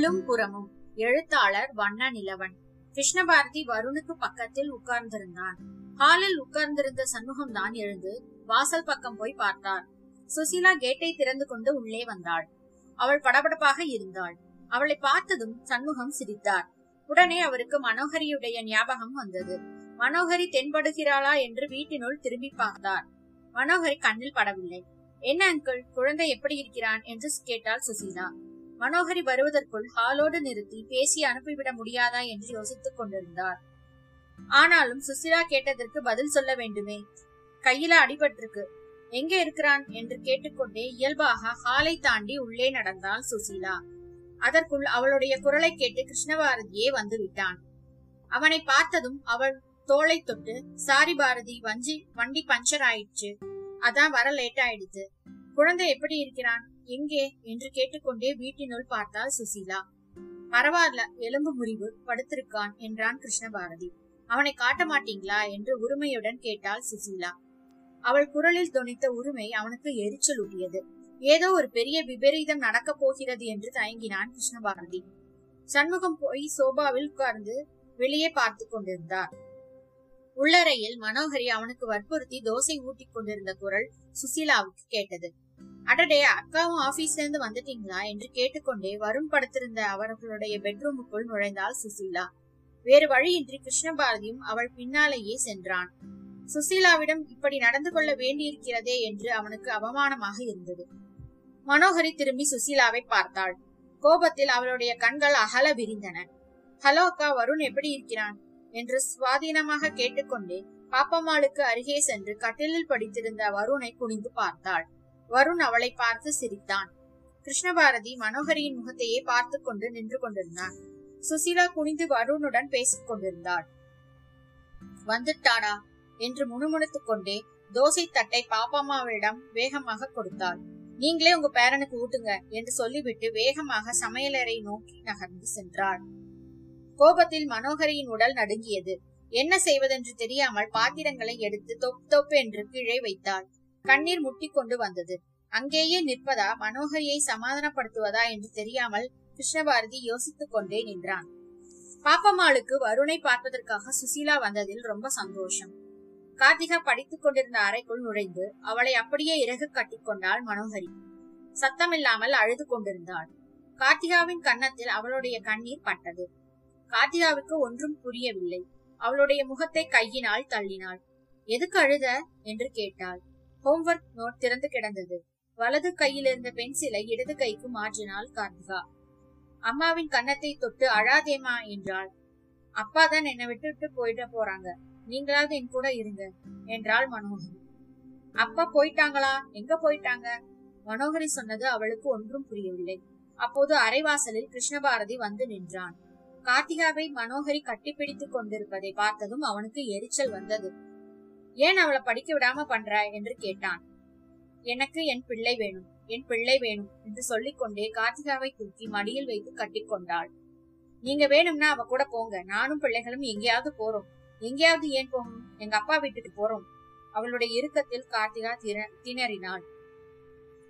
உள்ளும் புறமும் எழுத்தாளர் வண்ண நிலவன். கிருஷ்ணபாரதி வருணுக்கு பக்கத்தில் உட்கார்ந்திருந்தான். ஹாலில் உட்கார்ந்திருந்த சண்முகம் தான் எழுந்து வாசல் பக்கம் போய் பார்த்தார். சுசீலா கேட்டை திறந்து கொண்டு உள்ளே வந்தாள். அவள் படபடப்பாக இருந்தாள். அவளை பார்த்ததும் சண்முகம் சிரித்தார். உடனே அவருக்கு மனோகரியுடைய ஞாபகம் வந்தது. மனோகரி தென்படுகிறாளா என்று வீட்டினுள் திரும்பி பார்த்தார். மனோகரி கண்ணில் படவில்லை. என்ன அங்கிள்? குழந்தை எப்படி இருக்கிறான்? என்று கேட்டாள் சுசீலா. மனோகரி வருவதற்குள் ஹாலோடு நிறுத்தி பேசி அனுப்பிவிட முடியாதா என்று யோசித்துக் கொண்டிருந்தார். ஆனாலும் சுசிலா கேட்டதற்கு பதில் சொல்ல வேண்டுமே. கையில அடிபட்டிருக்கு. எங்க இருக்கிறான் என்று கேட்டுக்கொண்டே இயல்பாக ஹாலை தாண்டி உள்ளே நடந்தாள் சுசீலா. அதற்குள் அவளுடைய குரலை கேட்டு கிருஷ்ணபாரதியே வந்து விட்டான். அவனை பார்த்ததும் அவள் தோளை தொட்டு சாரி பாரதி வஞ்சி வண்டி பஞ்சர் ஆயிடுச்சு. அதான் வர லேட் ஆயிடுச்சு குழந்தை எப்படி இருக்கிறான்? எங்கே? என்று கேட்டுக்கொண்டே வீட்டினுள் பார்த்தாள் சுசீலா. பரவாயில்ல எலும்பு முறிவு படுத்திருக்கான் என்றான் கிருஷ்ணபாரதி. அவனை காட்ட மாட்டீங்களா? என்று உரிமையுடன் கேட்டாள் சுசீலா. அவள் குரலில் தொனித்த உரிமை அவனுக்கு எரிச்சல் ஊட்டியது. ஏதோ ஒரு பெரிய விபரீதம் நடக்கப் போகிறது என்று தயங்கினான் கிருஷ்ணபாரதி. சண்முகம் போய் சோபாவில் உட்கார்ந்து வெளியே பார்த்து கொண்டிருந்தார். உள்ளறையில் மனோகரி அவனுக்கு வற்புறுத்தி தோசை ஊட்டிக் கொண்டிருந்த குரல் சுசீலாவுக்கு கேட்டது. அடடே அக்காவும் ஆபீஸ்ல இருந்து வந்துட்டீங்களா என்று கேட்டுக்கொண்டே வருண் படுத்திருந்த அவர்களுடைய பெட்ரூமுக்குள் நுழைந்தாள் சுசீலா. வேறு வழியின்றி கிருஷ்ணபாரதியும் அவள் பின்னாலேயே சென்றான். சுசீலாவிடம் இப்படி நடந்து கொள்ள வேண்டியிருக்கிறதே என்று அவனுக்கு அவமானமாக இருந்தது. மனோகரி திரும்பி சுசீலாவை பார்த்தாள். கோபத்தில் அவளுடைய கண்கள் அகல விரிந்தன. ஹலோ அக்கா வருண் எப்படி இருக்கிறான்? என்று சுவாதீனமாக கேட்டுக்கொண்டே பாப்பம்மாளுக்கு அருகே சென்று கட்டிலில் படித்திருந்த வருணை குனிந்து பார்த்தாள். வருண் அவளை பார்த்து சிரித்தான். கிருஷ்ணபாரதி மனோகரியின் முகத்தையே பார்த்து கொண்டு நின்று கொண்டிருந்தான். சுசீலா குனிந்து வருணுடன் பேசிக் கொண்டிருந்தாள். வந்துட்டாடா என்று முணுமுணுத்துக் கொண்டே தோசை தட்டை பாப்பாமாவிடம் வேகமாக கொடுத்தாள். நீங்களே உங்க பேரனுக்கு ஊட்டுங்க என்று சொல்லிவிட்டு வேகமாக சமையலறை நோக்கி நகர்ந்து சென்றாள். கோபத்தில் மனோகரியின் உடல் நடுங்கியது. என்ன செய்வதென்று தெரியாமல் பாத்திரங்களை எடுத்து தொப் தொப் என்று கீழே வைத்தாள். கண்ணீர் முட்டிக் கொண்டு வந்தது. அங்கேயே நிற்பதா மனோகரியை சமாதானப்படுத்துவதா என்று தெரியாமல் கிருஷ்ணபாரதி யோசித்துக் கொண்டே நின்றான். பாப்பம்மாளுக்கு வருணை பார்ப்பதற்காக சுசீலா வந்ததில் ரொம்ப சந்தோஷம். கார்த்திகா படித்துக் கொண்டிருந்த அறைக்குள் நுழைந்து அவளை அப்படியே இறகு கட்டிக்கொண்டாள் மனோகரி. சத்தமில்லாமல் அழுது கொண்டிருந்தாள். கார்த்திகாவின் கன்னத்தில் அவளுடைய கண்ணீர் பட்டது. கார்த்திகாவுக்கு ஒன்றும் புரியவில்லை. அவளுடைய முகத்தை கையினால் தள்ளினாள். எதுக்கு அழுத? என்று கேட்டாள். ஹோம்ஒர்க் நோட் திறந்து கிடந்தது. வலது கையில் இருந்த பென்சிலை இடது கைக்கு மாற்றினாள் கார்த்திகா அம்மாவின் கன்னத்தை தொட்டு அழாதேமா என்றாள். அப்பா தான் என்னை விட்டுட்டு போயிட போறாங்க. நீங்களாவது என் கூட இருங்க என்றாள் மனோகரி. அப்பா போயிட்டாங்களா? எங்க போயிட்டாங்க? மனோகரி சொன்னது அவளுக்கு ஒன்றும் புரியவில்லை. அப்போது அரைவாசலில் கிருஷ்ணபாரதி வந்து நின்றான். கார்த்திகாவை மனோகரி கட்டிப்பிடித்துக் கொண்டிருப்பதை பார்த்ததும் அவனுக்கு எரிச்சல் வந்தது. ஏன் அவளை படிக்க விடாம பண்ற என்று கேட்டான். எனக்கு என் பிள்ளை வேணும் என் பிள்ளை வேணும் என்று சொல்லிக்கொண்டே கார்த்திகாவை தூக்கி மடியில் வைத்து கட்டிக்கொண்டாள். நீங்க வேணும்னா அவ கூட போங்க நானும் பிள்ளைகளும் எங்கேயாவது போறோம். எங்கேயாவது ஏன் போகும் எங்க அப்பா வீட்டுக்கு போறோம். அவளுடைய இறுக்கத்தில் கார்த்திகா திற திணறினாள்.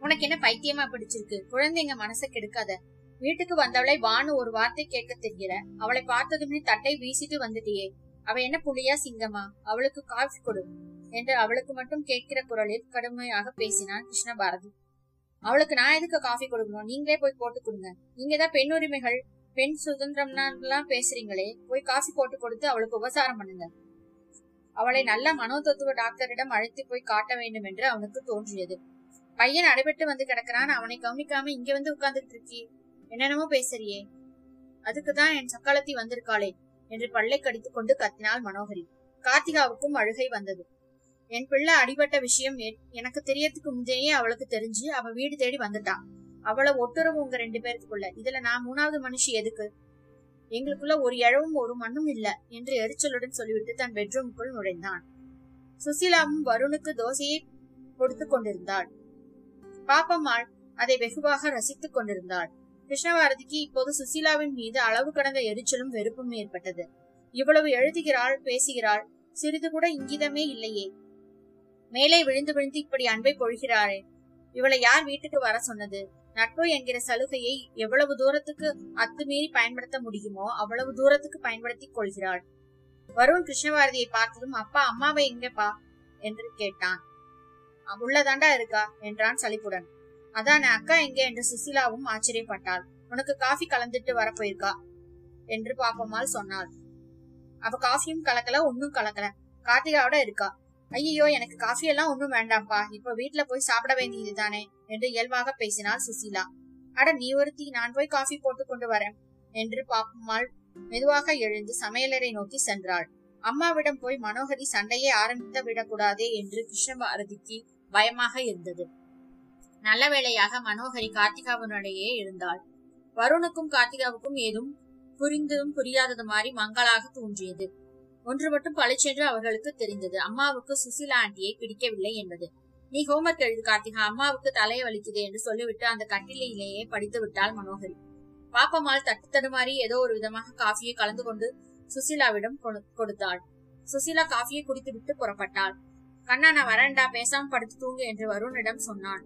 உனக்கு என்ன பைத்தியமா பிடிச்சிருக்கு? குழந்தைங்க மனசை கெடுக்காத. வீட்டுக்கு வந்தவளை வானு ஒரு வார்த்தை கேட்க தெரிகிற. அவளை பார்த்ததுமே தட்டை வீசிட்டு வந்துட்டியே. அவ என்ன புலியா சிங்கமா? அவளுக்கு காஃபி கொடு என்று அவளுக்கு மட்டும் கேட்கிற குரலில் கடுமையாக பேசினான் கிருஷ்ணபாரதி. அவளுக்கு நான் எதுக்கு காஃபி கொடுக்கணும்? நீங்களே போய் போட்டு கொடுங்க. நீங்க தான் பெண் உரிமைகள் பெண் சுதந்திரம்லாம் பேசுறீங்களே போய் காஃபி போட்டு கொடுத்து அவளுக்கு உபசாரம் பண்ணுங்க. அவளை நல்ல மனோதத்துவ டாக்டரிடம் அழைத்து போய் காட்ட வேண்டும் என்று அவனுக்கு தோன்றியது. பையன் அடைபட்டு வந்து கிடக்கிறான். அவனை கவனிக்காம இங்க வந்து உட்கார்ந்துட்டு இருக்கி. என்னென்னமோ பேசுறியே. அதுக்குதான் என் சக்காலத்தி வந்திருக்காளே. என்று பல்லை கடித்துக் கொண்டு கத்தினாள் மனோகரி. கார்த்திகாவுக்கும் அழுகை வந்தது. என் பிள்ளை அடிபட்ட விஷயம் எனக்கு தெரியறதுக்கு முந்தையே அவளுக்கு தெரிஞ்சு அவ வீடு தேடி வந்துட்டான் அவளை ஒட்டுறவு உங்க ரெண்டு பேருக்குள்ள. இதுல நான் மூணாவது மனுஷி எதுக்கு? எங்களுக்குள்ள ஒரு இழவும் ஒரு மண்ணும் இல்ல என்று எரிச்சலுடன் சொல்லிவிட்டு தன் பெட்ரூமுக்குள் நுழைந்தான். சுசீலாவும் வருணுக்கு தோசையை கொடுத்து கொண்டிருந்தாள். பாப்பம்மாள் அதை வெகுவாக ரசித்துக் கொண்டிருந்தாள். கிருஷ்ணபாரதிக்கு இப்போது சுசீலாவின் மீது அளவு கடந்த எரிச்சலும் வெறுப்பும் ஏற்பட்டது. இவ்வளவு எழுதுகிறாள் பேசுகிறாள் சிறிது கூட இங்கிதமே இல்லையே. மேலே விழுந்து விழுந்து இப்படி அன்பை பொழிகிறாளே இவளை யார் வீட்டுக்கு வர சொன்னது? நட்பு என்கிற சலுகையை எவ்வளவு தூரத்துக்கு அத்துமீறி பயன்படுத்த முடியுமோ அவ்வளவு தூரத்துக்கு பயன்படுத்திக் கொள்கிறாள். வருண் கிருஷ்ணபாரதியை பார்த்ததும் அப்பா அம்மாவை எங்கப்பா? என்று கேட்டான். உள்ளதாண்டா இருக்கா? என்றான் சலிப்புடன். அதானே அக்கா எங்கே என்று சுசிலாவும் ஆச்சரியப்பட்டாள். உனக்கு காஃபி கலந்துட்டு வர போயிருக்கா என்று பாப்பம்மாள் சொன்னாள். அவ காஃபியும் கலக்கல ஒன்னும் கலக்கல. கார்த்திகாவோட இருக்கா? ஐயோ எனக்கு காஃபி எல்லாம் ஒன்னும் வேண்டாம்ப்பா. இப்ப வீட்டுல போய் சாப்பிட வேண்டியது தானே என்று இயல்பாக பேசினாள் சுசீலா. அட நீ ஒருத்தி நான் போய் காஃபி போட்டு கொண்டு வரேன் என்று பாப்பம்மாள் மெதுவாக எழுந்து சமையலரை நோக்கி சென்றாள். அம்மாவிடம் போய் மனோகரி சண்டையை ஆரம்பித்து விடக்கூடாதே என்று கிருஷ்ணபாரதிக்கு பயமாக இருந்தது. நல்ல வேளையாக மனோகரி கார்த்திகாவுடனேயே இருந்தாள். வருணுக்கும் கார்த்திகாவுக்கும் ஏதும் புரிந்ததும் புரியாதது மாதிரி மங்களாக தோன்றியது. ஒன்று மட்டும் பழிச்சென்று அவர்களுக்கு தெரிந்தது. அம்மாவுக்கு சுசிலா ஆண்டியை பிடிக்கவில்லை என்பது. நீ ஹோம்ஒர்க் எழுது கார்த்திகா. அம்மாவுக்கு தலையை வலிக்குது என்று சொல்லிவிட்டு அந்த கட்டிலேயே படித்து விட்டாள் மனோகரி. பாப்பம்மாள் தட்டு தடுமாறி ஏதோ ஒரு விதமாக காஃபியை கலந்து கொண்டு சுசிலாவிடம் கொடுத்தாள். சுசிலா காஃபியை குடித்து விட்டு புறப்பட்டாள். கண்ணா நான் வரேன்டா. பேசாம படுத்து தூங்கு என்று வருணிடம் சொன்னான்.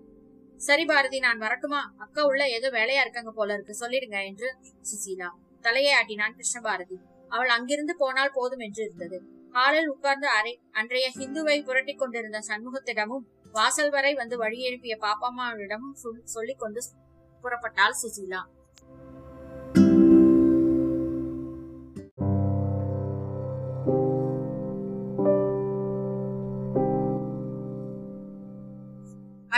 சரி பாரதி நான் வரட்டுமா? அக்கா உள்ள ஏதோ வேலையா இருக்காங்க போல இருக்கு. சொல்லிடுங்க என்று சுசீலா. தலையை ஆட்டினான் கிருஷ்ணபாரதி. அவள் அங்கிருந்து போனால் போதும் என்று இருந்தது. ஹாலில் உட்கார்ந்து அரை அன்றைய ஹிந்துவை புரட்டி கொண்டிருந்த சண்முகத்திடமும் வாசல் வரை வந்து வழி எழுப்பிய பாப்பம்மாவிடமும் சொல்லிக் கொண்டு புறப்பட்டாள் சுசீலா.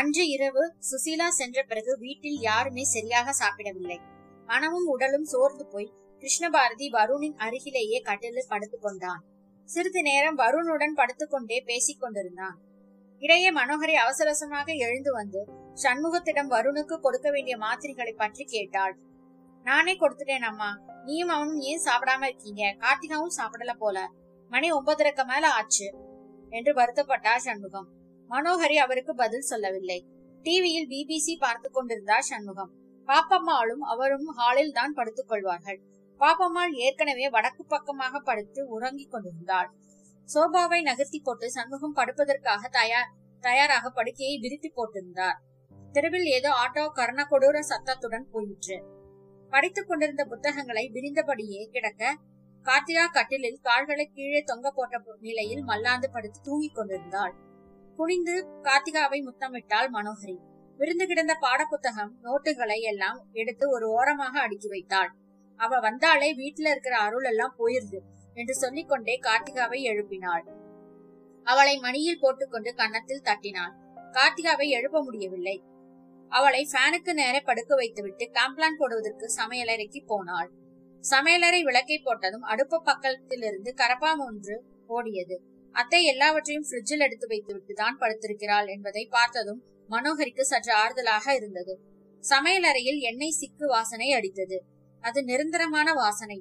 அன்று இரவு சுசீலா சென்ற பிறகு வீட்டில் யாருமே சரியாக சாப்பிடவில்லை. மனமும் உடலும் சோர்ந்து போய் கிருஷ்ணபாரதி வருணின் அருகிலேயே கட்டிலில் படுத்துக் கொண்டான். சிறிது நேரம் வருணுடன் படுத்துக்கொண்டே பேசிக் கொண்டிருந்தான். இடையே மனோகரி அவசரசமாக எழுந்து வந்து சண்முகத்திடம் வருணுக்கு கொடுக்க வேண்டிய மாத்திரைகளை பற்றி கேட்டாள். நானே கொடுத்துட்டேன் அம்மா. நீயும் அவனும் ஏன் சாப்பிடாம இருக்கீங்க? கார்த்திகாவும் சாப்பிடல போல. மணி ஒன்பதரைக்கு மேல ஆச்சு என்று வருத்தப்பட்டார் சண்முகம். மனோகரி அவருக்கு பதில் சொல்லவில்லை. டிவியில் பிபிசி பார்த்து கொண்டிருந்தார் சண்முகம். பாப்பம்மாளும் அவரும் ஹாலில் தான் படுத்துக் கொள்வார்கள். பாப்பம்மாள் ஏற்கனவே வடக்கு பக்கமாக படுத்து உறங்கிக் கொண்டிருந்தாள். சோபாவை நகர்த்தி போட்டு சண்முகம் படுப்பதற்காக தயார் தயாராக படுக்கையை விரித்து போட்டிருந்தார். தெருவில் ஏதோ ஆட்டோ கர்ண கொடூர சத்தத்துடன் போயிற்று. படித்துக் கொண்டிருந்த புத்தகங்களை விரிந்தபடியே கிடக்க கார்த்திகா கட்டிலில் கால்களை கீழே தொங்க போட்ட நிலையில் மல்லாந்து படுத்து தூங்கிக் கொண்டிருந்தாள். குனிந்து கார்த்திகாவை முத்தமிட்டாள் மனோகரி. விருந்து கிடந்த பாடப்புத்தகம் நோட்டுகளை எல்லாம் எடுத்து ஒரு ஓரமாக அடுக்கி வைத்தாள். அவ வந்தாலே வீட்டுல இருக்கிற அருள் எல்லாம் போயிருது என்று சொல்லிக்கொண்டே கார்த்திகாவை எழுப்பினாள். அவளை மணியில் போட்டுக்கொண்டு கன்னத்தில் தட்டினாள். கார்த்திகாவை எழுப்ப முடியவில்லை. அவளை ஃபேனுக்கு நேர படுக்க வைத்துவிட்டு காம்ப்ளான் போடுவதற்கு சமையலறைக்கு போனாள். சமையலறை விளக்கை போட்டதும் அடுப்பு பக்கத்திலிருந்து கரப்பாம் ஒன்று ஓடியது. அத்தை எல்லாவற்றையும் ஃப்ரிட்ஜில் எடுத்து வைத்துவிட்டு தான் படுத்திருக்கிறாள் என்பதை பார்த்ததும் மனோகரிக்கு சற்று ஆறுதலாக இருந்தது. சமையலறையில் எண்ணெய் சிக்கு வாசனை அடித்தது. அது நிரந்தரமான வாசனை.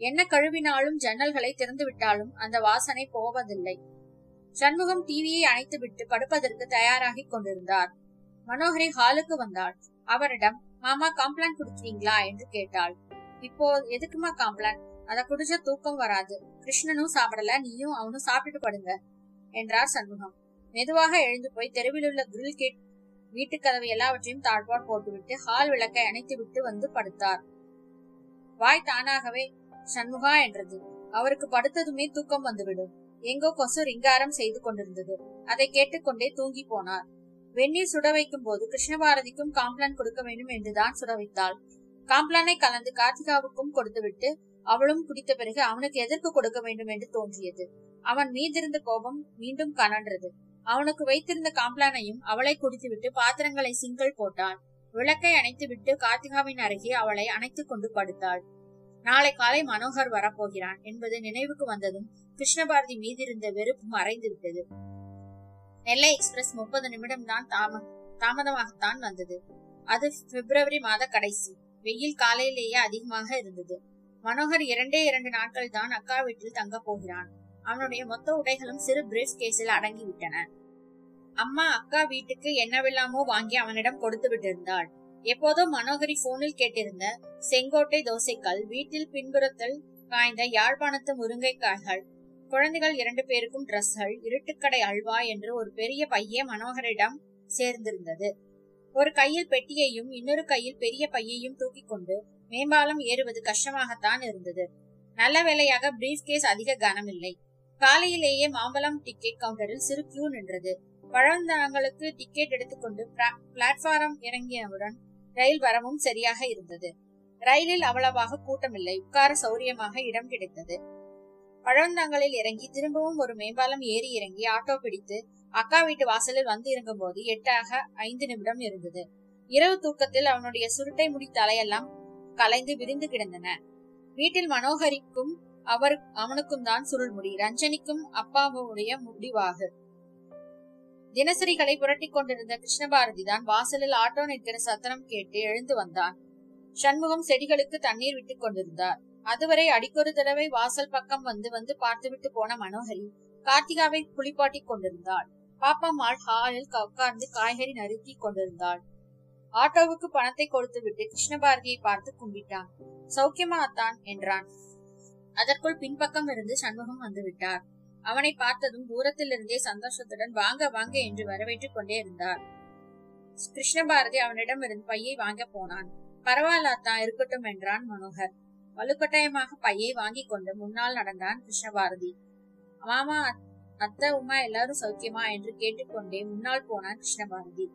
என்ன கழுவினாலும் ஜன்னல்களை திறந்து விட்டாலும் அந்த வாசனை போவதில்லை. சண்முகம் டிவியை அணைத்து விட்டு படுப்பதற்கு தயாராகி கொண்டிருந்தார். மனோகரி ஹாலுக்கு வந்தாள். அவரிடம் மாமா காம்ப்ளான் குடிக்கிறீங்களா? என்று கேட்டாள். இப்போ எதுக்குமா காம்ப்ளான் அத குடிச்ச தூக்கம் வராது. கிருஷ்ணனும் சாப்பிடல நீயும் அவனும் சாப்பிட்டு படுங்க என்றார் சண்முகம். மெதுவாக எழுந்து போய் தெருவில் உள்ள கிரில் கேட் வீட்டு கதவை எல்லாவற்றையும் தாழ்பால் போட்டுவிட்டு ஹால் விளக்கை அணைத்து விட்டு வந்து படுத்தார். வாய் தானாகவே சண்முகா என்றது. அவருக்கு படுத்ததுமே தூக்கம் வந்துவிடும். எங்கோ கொசு ரிங்காரம் செய்து கொண்டிருந்தது. அதை கேட்டுக்கொண்டே தூங்கி போனார். வெந்நீர் சுட வைக்கும் போது கிருஷ்ணபாரதிக்கும் காம்ப்ளான் கொடுக்க வேண்டும் என்றுதான் சுட வைத்தாள். காம்ப்ளானை கலந்து கார்த்திகாவுக்கும் கொடுத்துவிட்டு அவளும் குடித்த பிறகு அவனுக்கு எதற்கு கொடுக்க வேண்டும் என்று தோன்றியது. அவன் மீதிருந்த கோபம் மீண்டும் கனன்றது. அவனுக்கு வைத்திருந்த காம்ப்ளானையும் அவளை குடித்துவிட்டு பாத்திரங்களை சிங்கல் போட்டான். விளக்கை அணைத்துவிட்டு கார்த்திகாவின் அருகே அவளை அணைத்துக் கொண்டு படுத்தாள். நாளை காலை மனோகர் வரப்போகிறான் என்பது நினைவுக்கு வந்ததும் கிருஷ்ணபாரதி மீதிருந்த வெறுப்பு மறைந்து விட்டது நெல்லை எக்ஸ்பிரஸ் முப்பது நிமிடம் தான் தாம தாமதமாகத்தான் வந்தது. அது பிப்ரவரி மாத கடைசி. வெயில் காலையிலேயே அதிகமாக இருந்தது. மனோகர் இரண்டே இரண்டு நாட்கள் தான் அக்கா வீட்டில் தங்க போகிறான். அவனுடைய மொத்த உடைகளும் சிறு பிரீஃப் கேஸில் அடங்கிவிட்டன. அம்மா அக்கா வீட்டுக்கு என்னவெல்லாமோ வாங்கி அவனிடம் கொடுத்து விட்டிருந்தாள். எப்போதோ மனோகரி போனில் கேட்டிருந்த செங்கோட்டை தோசைக்கல் வீட்டில் பின்புறத்தில் காய்ந்த யாழ்ப்பாணத்து முருங்கைக்காய்கள் குழந்தைகள் இரண்டு பேருக்கும் டிரஸ்கள் இருட்டுக்கடை அல்வா என்று ஒரு பெரிய பைய மனோகரிடம் சேர்ந்திருந்தது. ஒரு கையில் பெட்டியையும் இன்னொரு கையில் பெரிய பையையும் தூக்கி கொண்டு மேம்பாலம் ஏறுவது கஷ்டமாகத்தான் இருந்தது. நல்ல வேலையாக பிரீஃப் கேஸ் அதிக கனம் இல்லை காலையிலேயே மாம்பலம் டிக்கெட் கவுண்டரில் சிறு கியூ நின்றது. பழந்தனங்களுக்கு டிக்கெட் எடுத்துக்கொண்டு பிளாட்ஃபாரம் இறங்கியவுடன் ரயில் வரவும் சரியாக இருந்தது. ரயிலில் அவ்வளவாக கூட்டமில்லை. உட்கார சௌரியமாக இடம் கிடைத்தது. பழந்தங்களில் இறங்கி திரும்பவும் ஒரு மேம்பாலம் ஏறி இறங்கி ஆட்டோ பிடித்து அக்கா வீட்டு வாசலில் வந்து இறங்கும் போது எட்டாக ஐந்து நிமிடம் இருந்தது. இரவு தூக்கத்தில் அவனுடைய சுருட்டை முடி தலையெல்லாம் கலைந்து விரிந்து கிடந்தன. வீட்டில் மனோகரிக்கும் அவர் அவனுக்கும் தான் சுருள் முடி ரஞ்சனிக்கும் அப்பாவுடைய முடிவாக. தினசரிகளை புரட்டி கொண்டிருந்த கிருஷ்ணபாரதி தான் வாசலில் ஆட்டோ நிற்கிற சத்தனம் கேட்டு எழுந்து வந்தான். சண்முகம் செடிகளுக்கு தண்ணீர் விட்டுக் கொண்டிருந்தார். அதுவரை அடிக்கொரு தடவை வாசல் பக்கம் வந்து வந்து பார்த்துவிட்டு போன மனோகரி கார்த்திகாவை குளிப்பாட்டி கொண்டிருந்தாள். பாப்பம்மாள் ஹாலில் உட்கார்ந்து காய்கறி நறுக்கி கொண்டிருந்தாள். ஆட்டோவுக்கு பணத்தை கொடுத்து விட்டு கிருஷ்ணபாரதியை பார்த்து கும்பிட்டான். சௌக்கியமா அத்தான் என்றான். அதற்குள் பின்பக்கம் இருந்து சண்முகம் வந்துவிட்டார். அவனை பார்த்ததும் தூரத்திலிருந்தே சந்தோஷத்துடன் வாங்க வாங்க என்று வரவேற்றுக் கொண்டே இருந்தார். கிருஷ்ணபாரதி அவனிடம் இருந்து பையை வாங்க போனான். பரவாயில்ல அத்தான் இருக்கட்டும் என்றான் மனோகர். வலுக்கட்டாயமாக பையை வாங்கி கொண்டு முன்னால் நடந்தான் கிருஷ்ணபாரதி. மாமா அத்தை உமா எல்லாரும் சௌக்கியமா என்று கேட்டுக்கொண்டே முன்னால் போனான் கிருஷ்ணபாரதி.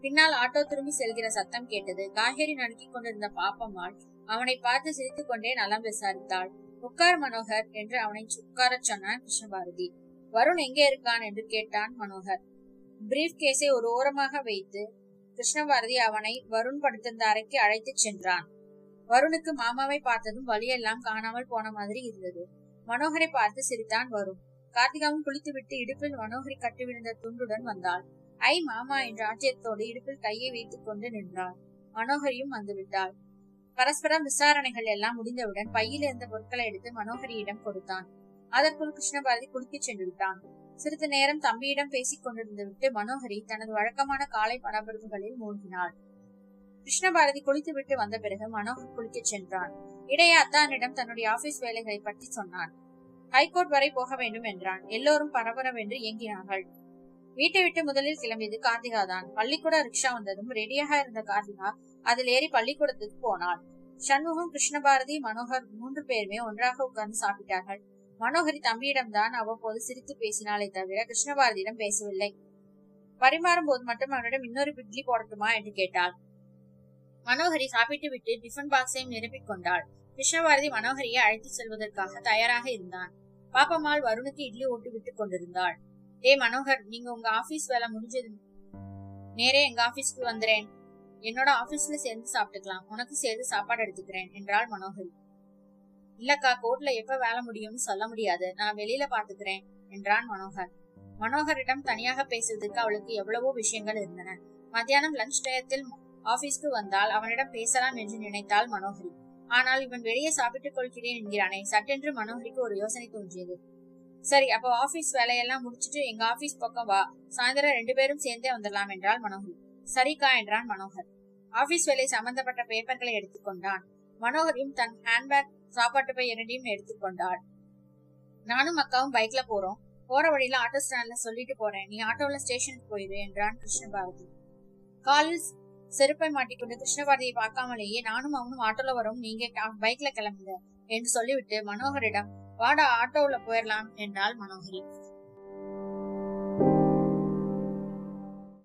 பின்னால் ஆட்டோ திரும்பி செல்கிற சத்தம் கேட்டது. காய்கறி நடுக்கிக் கொண்டிருந்த பாப்பம்மாள் அவனை பார்த்து சிரித்துக் கொண்டே நலம் விசாரித்தாள். உட்கார் மனோகர் என்று அவனை உட்காரச் சொன்னான் கிருஷ்ணபாரதி. வருண் எங்கே இருக்கான்? என்று கேட்டான் மனோகர். பிரீஃப் கேஸை ஒரு ஓரமாக வைத்து கிருஷ்ணபாரதி அவனை வருண் படுத்திருந்த அறைக்கு அழைத்துச் சென்றான். வருணுக்கு மாமாவை பார்த்ததும் வழியெல்லாம் காணாமல் போன மாதிரி இருந்தது. மனோகரை பார்த்து சிரித்தான் வருண். கார்த்திகாவும் குளித்துவிட்டு இடுப்பில் மனோகரி கட்டிவிழுந்த துண்டுடன் வந்தாள். ஐ மாமா என்ற ஆச்சரியத்தோடு இடுப்பில் கையை வைத்துக் கொண்டு நின்றாள். மனோகரியும் வந்துவிட்டாள். பரஸ்பரம் விசாரணைகள் எல்லாம் முடிந்தவுடன் பையில் இருந்த பொருட்களை எடுத்து மனோகரியிடம் கொடுத்தான். அதற்குள் கிருஷ்ணபாரதி குளிக்கச் சென்று விட்டான் சிறிது நேரம் தம்பியிடம் பேசிக் கொண்டிருந்து விட்டு மனோகரி தனது வழக்கமான காலை பரபரப்புகளில் மூழ்கினாள். கிருஷ்ணபாரதி குளித்துவிட்டு வந்த பிறகு மனோகர் குளிக்கச் சென்றான். இடையே அத்தானிடம் தன்னுடைய ஆபீஸ் வேலைகளை பற்றி சொன்னான். ஹைகோர்ட் வரை போக வேண்டும் என்றான். எல்லோரும் பரபரவென்று இயங்கினார்கள் வீட்டை விட்டு முதலில் கிளம்பியது கார்த்திகா தான். பள்ளிக்கூட ரிக்ஷா வந்ததும் ரெடியாக இருந்த கார்த்திகா அதில் ஏறி பள்ளிக்கூடத்துக்கு போனாள். சண்முகம் கிருஷ்ணபாரதி மனோகர் மூன்று பேருமே ஒன்றாக உட்கார்ந்து சாப்பிட்டார்கள். மனோகரி தம்பியிடம் தான் அவ்வப்போது சிரித்து பேசினாலே தவிர கிருஷ்ணபாரதியிடம் பேசவில்லை. பரிமாறும் போது மட்டும் அவனிடம் இன்னொரு இட்லி போடட்டுமா என்று கேட்டாள். மனோகரி சாப்பிட்டு விட்டு டிஃபன் பாக்ஸையும் நிரப்பிக் கொண்டாள். விஸ்வபாரதி மனோகரியை அழைத்து செல்வதற்காக தயாராக இருந்தான். பாப்பம்மாள் வருணுக்கு இட்லி ஓட்டு விட்டுக் கொண்டிருந்தாள். டே மனோகர் நீங்க உங்க ஆபீஸ் வேலை முடிஞ்சது. நேரே எங்க ஆபீஸ்க்கு வந்துறேன். என்னோட ஆபீஸ்ல சேர்ந்து சாப்பிட்டுக்கலாம். உனக்கு சேர்ந்து சாப்பாடு எடுத்துக்கிறேன் என்றாள் மனோகரி. இல்லக்கா கோர்ட்ல எப்ப வேலை முடியும்னு சொல்ல முடியாது. நான் வெளியில பாத்துக்கிறேன் என்றான் மனோகர். மனோகரிடம் தனியாக பேசுவதற்கு அவளுக்கு எவ்வளவோ விஷயங்கள் இருந்தன. மத்தியானம் லஞ்ச் டயத்தில் ஆபீஸ்க்கு வந்தால் அவனிடம் பேசலாம் என்று நினைத்தாள் மனோகரி. ஆனால் இவன் வெளியே சாப்பிட்டுக் கொள்கிறேன் என்கிறானே. சட்டென்று மனோகரிக்கு ஒரு யோசனை தோன்றியது. சரி அப்போ ஆபீஸ் வேலையெல்லாம் முடிச்சிட்டு எங்க ஆபீஸ் பக்கம் வா. சாயந்தரம் ரெண்டு பேரும் சேர்ந்தே வந்துடலாம் என்றாள் மனோகரி. சரிக்கா என்றான் மனோகர். ஆபீஸ் வேலை சம்பந்தப்பட்ட பேப்பர்களை எடுத்துக்கொண்டான் மனோகரியும் தன் ஹேண்ட்பேக் சாப்பாட்டு பை இரண்டையும் எடுத்துக்கொண்டாள் நானும் அக்காவும் பைக்ல போறோம். போற வழியில ஆட்டோ ஸ்டாண்ட்ல சொல்லிட்டு போறேன். நீ ஆட்டோல ஸ்டேஷனுக்கு போயிரு என்றான் கிருஷ்ண பாரதி காலில் செருப்பை மாட்டிக்கொண்டு கிருஷ்ணபாரதியை பார்க்காமலேயே நானும் அவனும் ஆட்டோல வரும். நீங்க பைக்ல கிளம்புங்க என்று சொல்லிவிட்டு மனோகரிடம் வாடா ஆட்டோவுல போயிடலாம் என்றாள் மனோகரி.